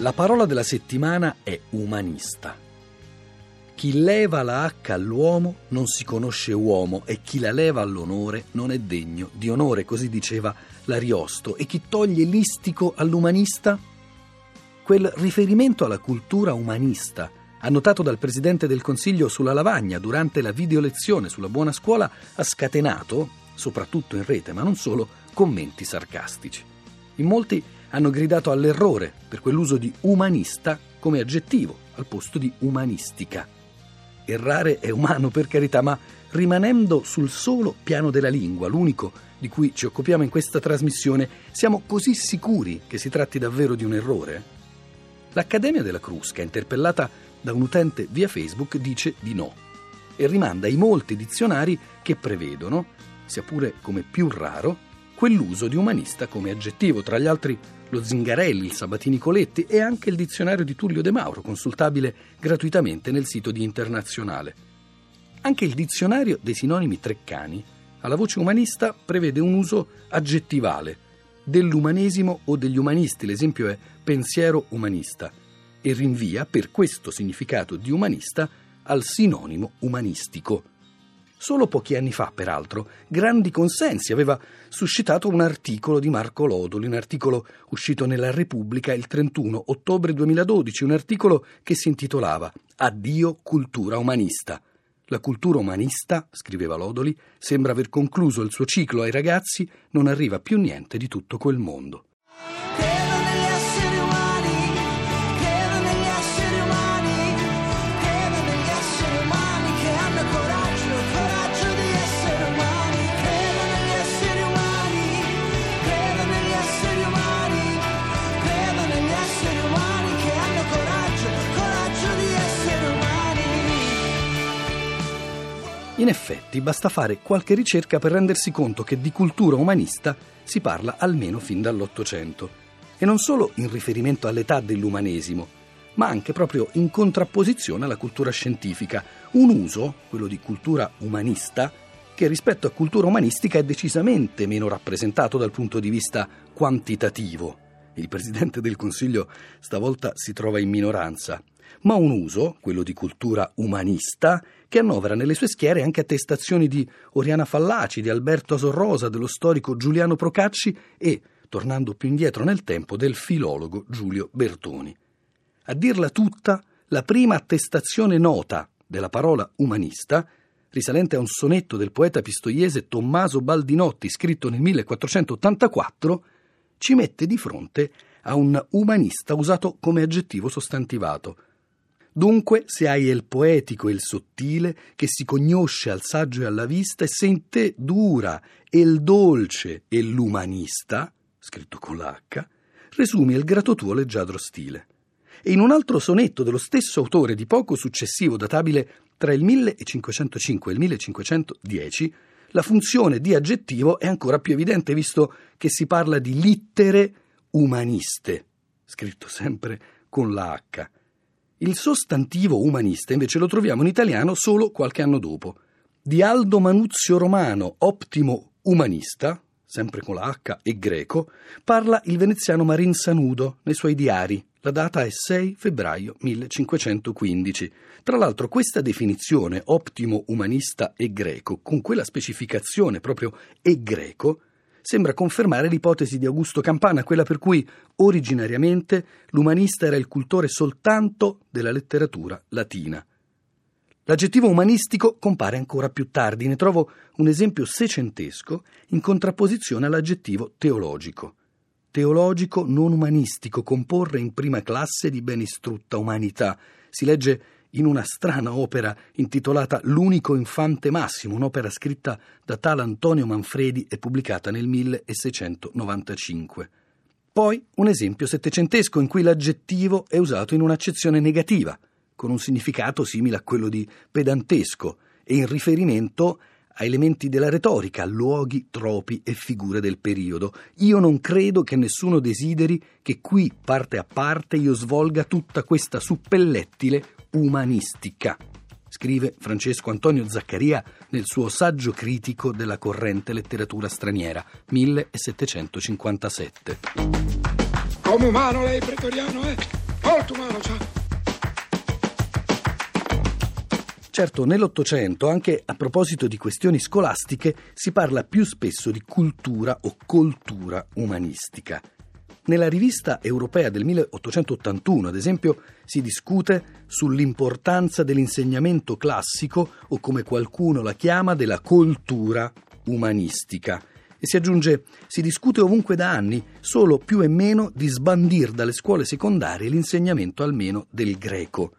La parola della settimana è umanista. Chi leva la H all'uomo non si conosce uomo e chi la leva all'onore non è degno di onore, così diceva l'Ariosto. E chi toglie l'istico all'umanista? Quel riferimento alla cultura umanista, annotato dal Presidente del Consiglio sulla lavagna durante la videolezione sulla buona scuola, ha scatenato, soprattutto in rete, ma non solo, commenti sarcastici. In molti hanno gridato all'errore per quell'uso di umanista come aggettivo al posto di umanistica. Errare è umano per carità, ma rimanendo sul solo piano della lingua, l'unico di cui ci occupiamo in questa trasmissione, siamo così sicuri che si tratti davvero di un errore? L'Accademia della Crusca, interpellata da un utente via Facebook, dice di no e rimanda i molti dizionari che prevedono, sia pure come più raro, quell'uso di umanista come aggettivo, tra gli altri lo Zingarelli, il Sabatini Coletti e anche il dizionario di Tullio De Mauro, consultabile gratuitamente nel sito di Internazionale. Anche il dizionario dei sinonimi Treccani, alla voce umanista, prevede un uso aggettivale dell'umanesimo o degli umanisti, l'esempio è pensiero umanista, e rinvia per questo significato di umanista al sinonimo umanistico. Solo pochi anni fa, peraltro, grandi consensi aveva suscitato un articolo di Marco Lodoli, un articolo uscito nella Repubblica il 31 ottobre 2012, un articolo che si intitolava Addio cultura umanista. La cultura umanista, scriveva Lodoli, sembra aver concluso il suo ciclo ai ragazzi, non arriva più niente di tutto quel mondo. In effetti basta fare qualche ricerca per rendersi conto che di cultura umanista si parla almeno fin dall'Ottocento, e non solo in riferimento all'età dell'umanesimo, ma anche proprio in contrapposizione alla cultura scientifica, un uso, quello di cultura umanista, che rispetto a cultura umanistica è decisamente meno rappresentato dal punto di vista quantitativo. Il Presidente del Consiglio stavolta si trova in minoranza, ma un uso, quello di cultura umanista, che annovera nelle sue schiere anche attestazioni di Oriana Fallaci, di Alberto Asorrosa, dello storico Giuliano Procacci e, tornando più indietro nel tempo, del filologo Giulio Bertoni. A dirla tutta, la prima attestazione nota della parola umanista, risalente a un sonetto del poeta pistoiese Tommaso Baldinotti scritto nel 1484, ci mette di fronte a un umanista usato come aggettivo sostantivato, Dunque, se hai il poetico e il sottile, che si cognosce al saggio e alla vista, e se in te dura il dolce e l'umanista, scritto con l'H, resumi il grato tuo leggiadro stile. E in un altro sonetto dello stesso autore di poco successivo, databile tra il 1505 e il 1510, la funzione di aggettivo è ancora più evidente, visto che si parla di littere umaniste, scritto sempre con la H il sostantivo umanista invece lo troviamo in italiano solo qualche anno dopo. Di Aldo Manuzio Romano, ottimo umanista, sempre con la H e greco, parla il veneziano Marin Sanudo nei suoi diari. La data è 6 febbraio 1515. Tra l'altro questa definizione, ottimo umanista e greco, con quella specificazione proprio e greco, sembra confermare l'ipotesi di Augusto Campana, quella per cui originariamente l'umanista era il cultore soltanto della letteratura latina. L'aggettivo umanistico compare ancora più tardi, ne trovo un esempio secentesco in contrapposizione all'aggettivo teologico. Teologico non umanistico, comporre in prima classe di ben istrutta umanità. Si legge in una strana opera intitolata L'unico infante Massimo, un'opera scritta da tale Antonio Manfredi e pubblicata nel 1695. Poi un esempio settecentesco in cui l'aggettivo è usato in un'accezione negativa, con un significato simile a quello di pedantesco e in riferimento a elementi della retorica, luoghi, tropi e figure del periodo. Io non credo che nessuno desideri che qui, parte a parte, io svolga tutta questa suppellettile umanistica, scrive Francesco Antonio Zaccaria nel suo saggio critico della corrente letteratura straniera, 1757. Come umano lei, pretoriano, eh? Molto umano, ciao. Certo, nell'Ottocento, anche a proposito di questioni scolastiche, si parla più spesso di cultura o coltura umanistica. Nella rivista europea del 1881, ad esempio, si discute sull'importanza dell'insegnamento classico o come qualcuno la chiama della cultura umanistica. E si aggiunge, si discute ovunque da anni, solo più e meno di sbandir dalle scuole secondarie l'insegnamento almeno del greco.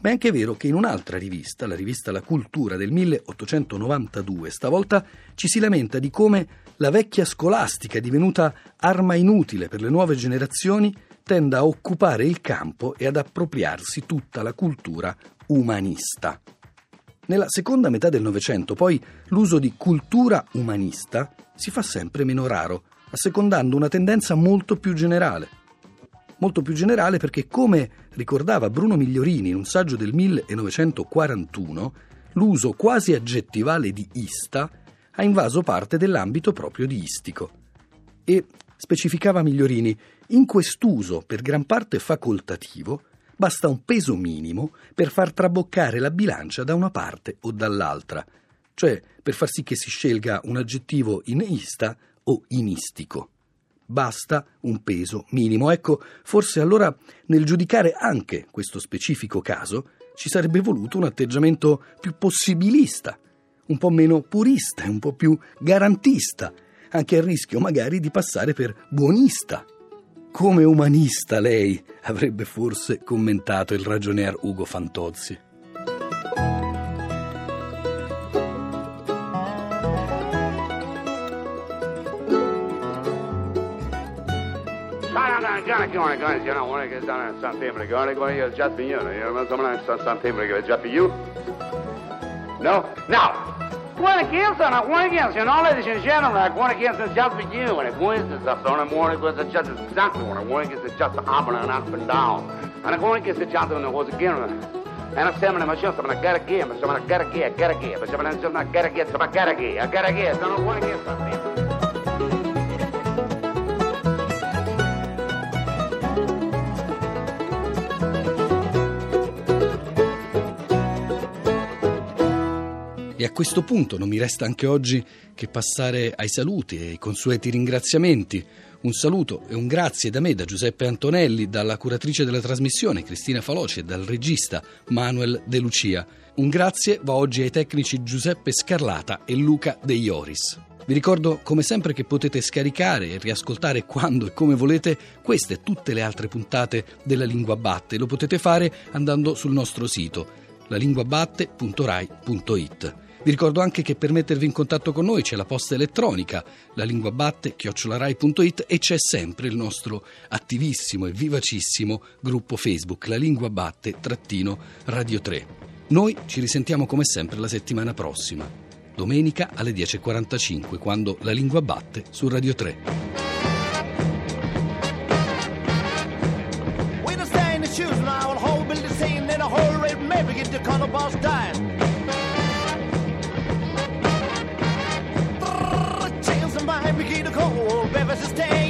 Ma è anche vero che in un'altra rivista, la rivista La Cultura del 1892, stavolta ci si lamenta di come la vecchia scolastica, divenuta arma inutile per le nuove generazioni, tenda a occupare il campo e ad appropriarsi tutta la cultura umanista. Nella seconda metà del Novecento, poi, l'uso di cultura umanista si fa sempre meno raro, assecondando una tendenza molto più generale. Molto più generale perché, come ricordava Bruno Migliorini in un saggio del 1941, l'uso quasi aggettivale di ista ha invaso parte dell'ambito proprio di istico. E, specificava Migliorini, in quest'uso per gran parte facoltativo basta un peso minimo per far traboccare la bilancia da una parte o dall'altra, cioè per far sì che si scelga un aggettivo in ista o in istico. Basta un peso minimo. Ecco, forse allora nel giudicare anche questo specifico caso ci sarebbe voluto un atteggiamento più possibilista, un po' meno purista e un po' più garantista, anche a rischio magari di passare per buonista. Come umanista lei, avrebbe forse commentato il ragionier Ugo Fantozzi. Già che una cosa, no, una che sta in San Tempio, che una che è già finito, io non so mai San Tempio che è già finito. No? No! Guarda che io sono, guarda che io sono, ladies and gentlemen, guarda che io sono già finito, e questo sta sono, guarda che è già esatto, guarda che è già up and up and down. E guarda che è già una cosa che e non sembra ma c'è una gara che, ma siamo una gara che, gara che, ma siamo una gara che, ma gara che, gara che, sono guarda che sta E a questo punto non mi resta anche oggi che passare ai saluti e ai consueti ringraziamenti. Un saluto e un grazie da me, da Giuseppe Antonelli, dalla curatrice della trasmissione Cristina Faloci e dal regista Manuel De Lucia. Un grazie va oggi ai tecnici Giuseppe Scarlata e Luca De Ioris. Vi ricordo come sempre che potete scaricare e riascoltare quando e come volete queste e tutte le altre puntate della Lingua Batte. Lo potete fare andando sul nostro sito lalinguabatte.rai.it. Vi ricordo anche che per mettervi in contatto con noi c'è la posta elettronica, la lingua batte, chiocciolarai.it e c'è sempre il nostro attivissimo e vivacissimo gruppo Facebook, la lingua batte trattino Radio 3. Noi ci risentiamo come sempre la settimana prossima, domenica alle 10.45, quando la lingua batte su Radio 3. Color boss died. just stay.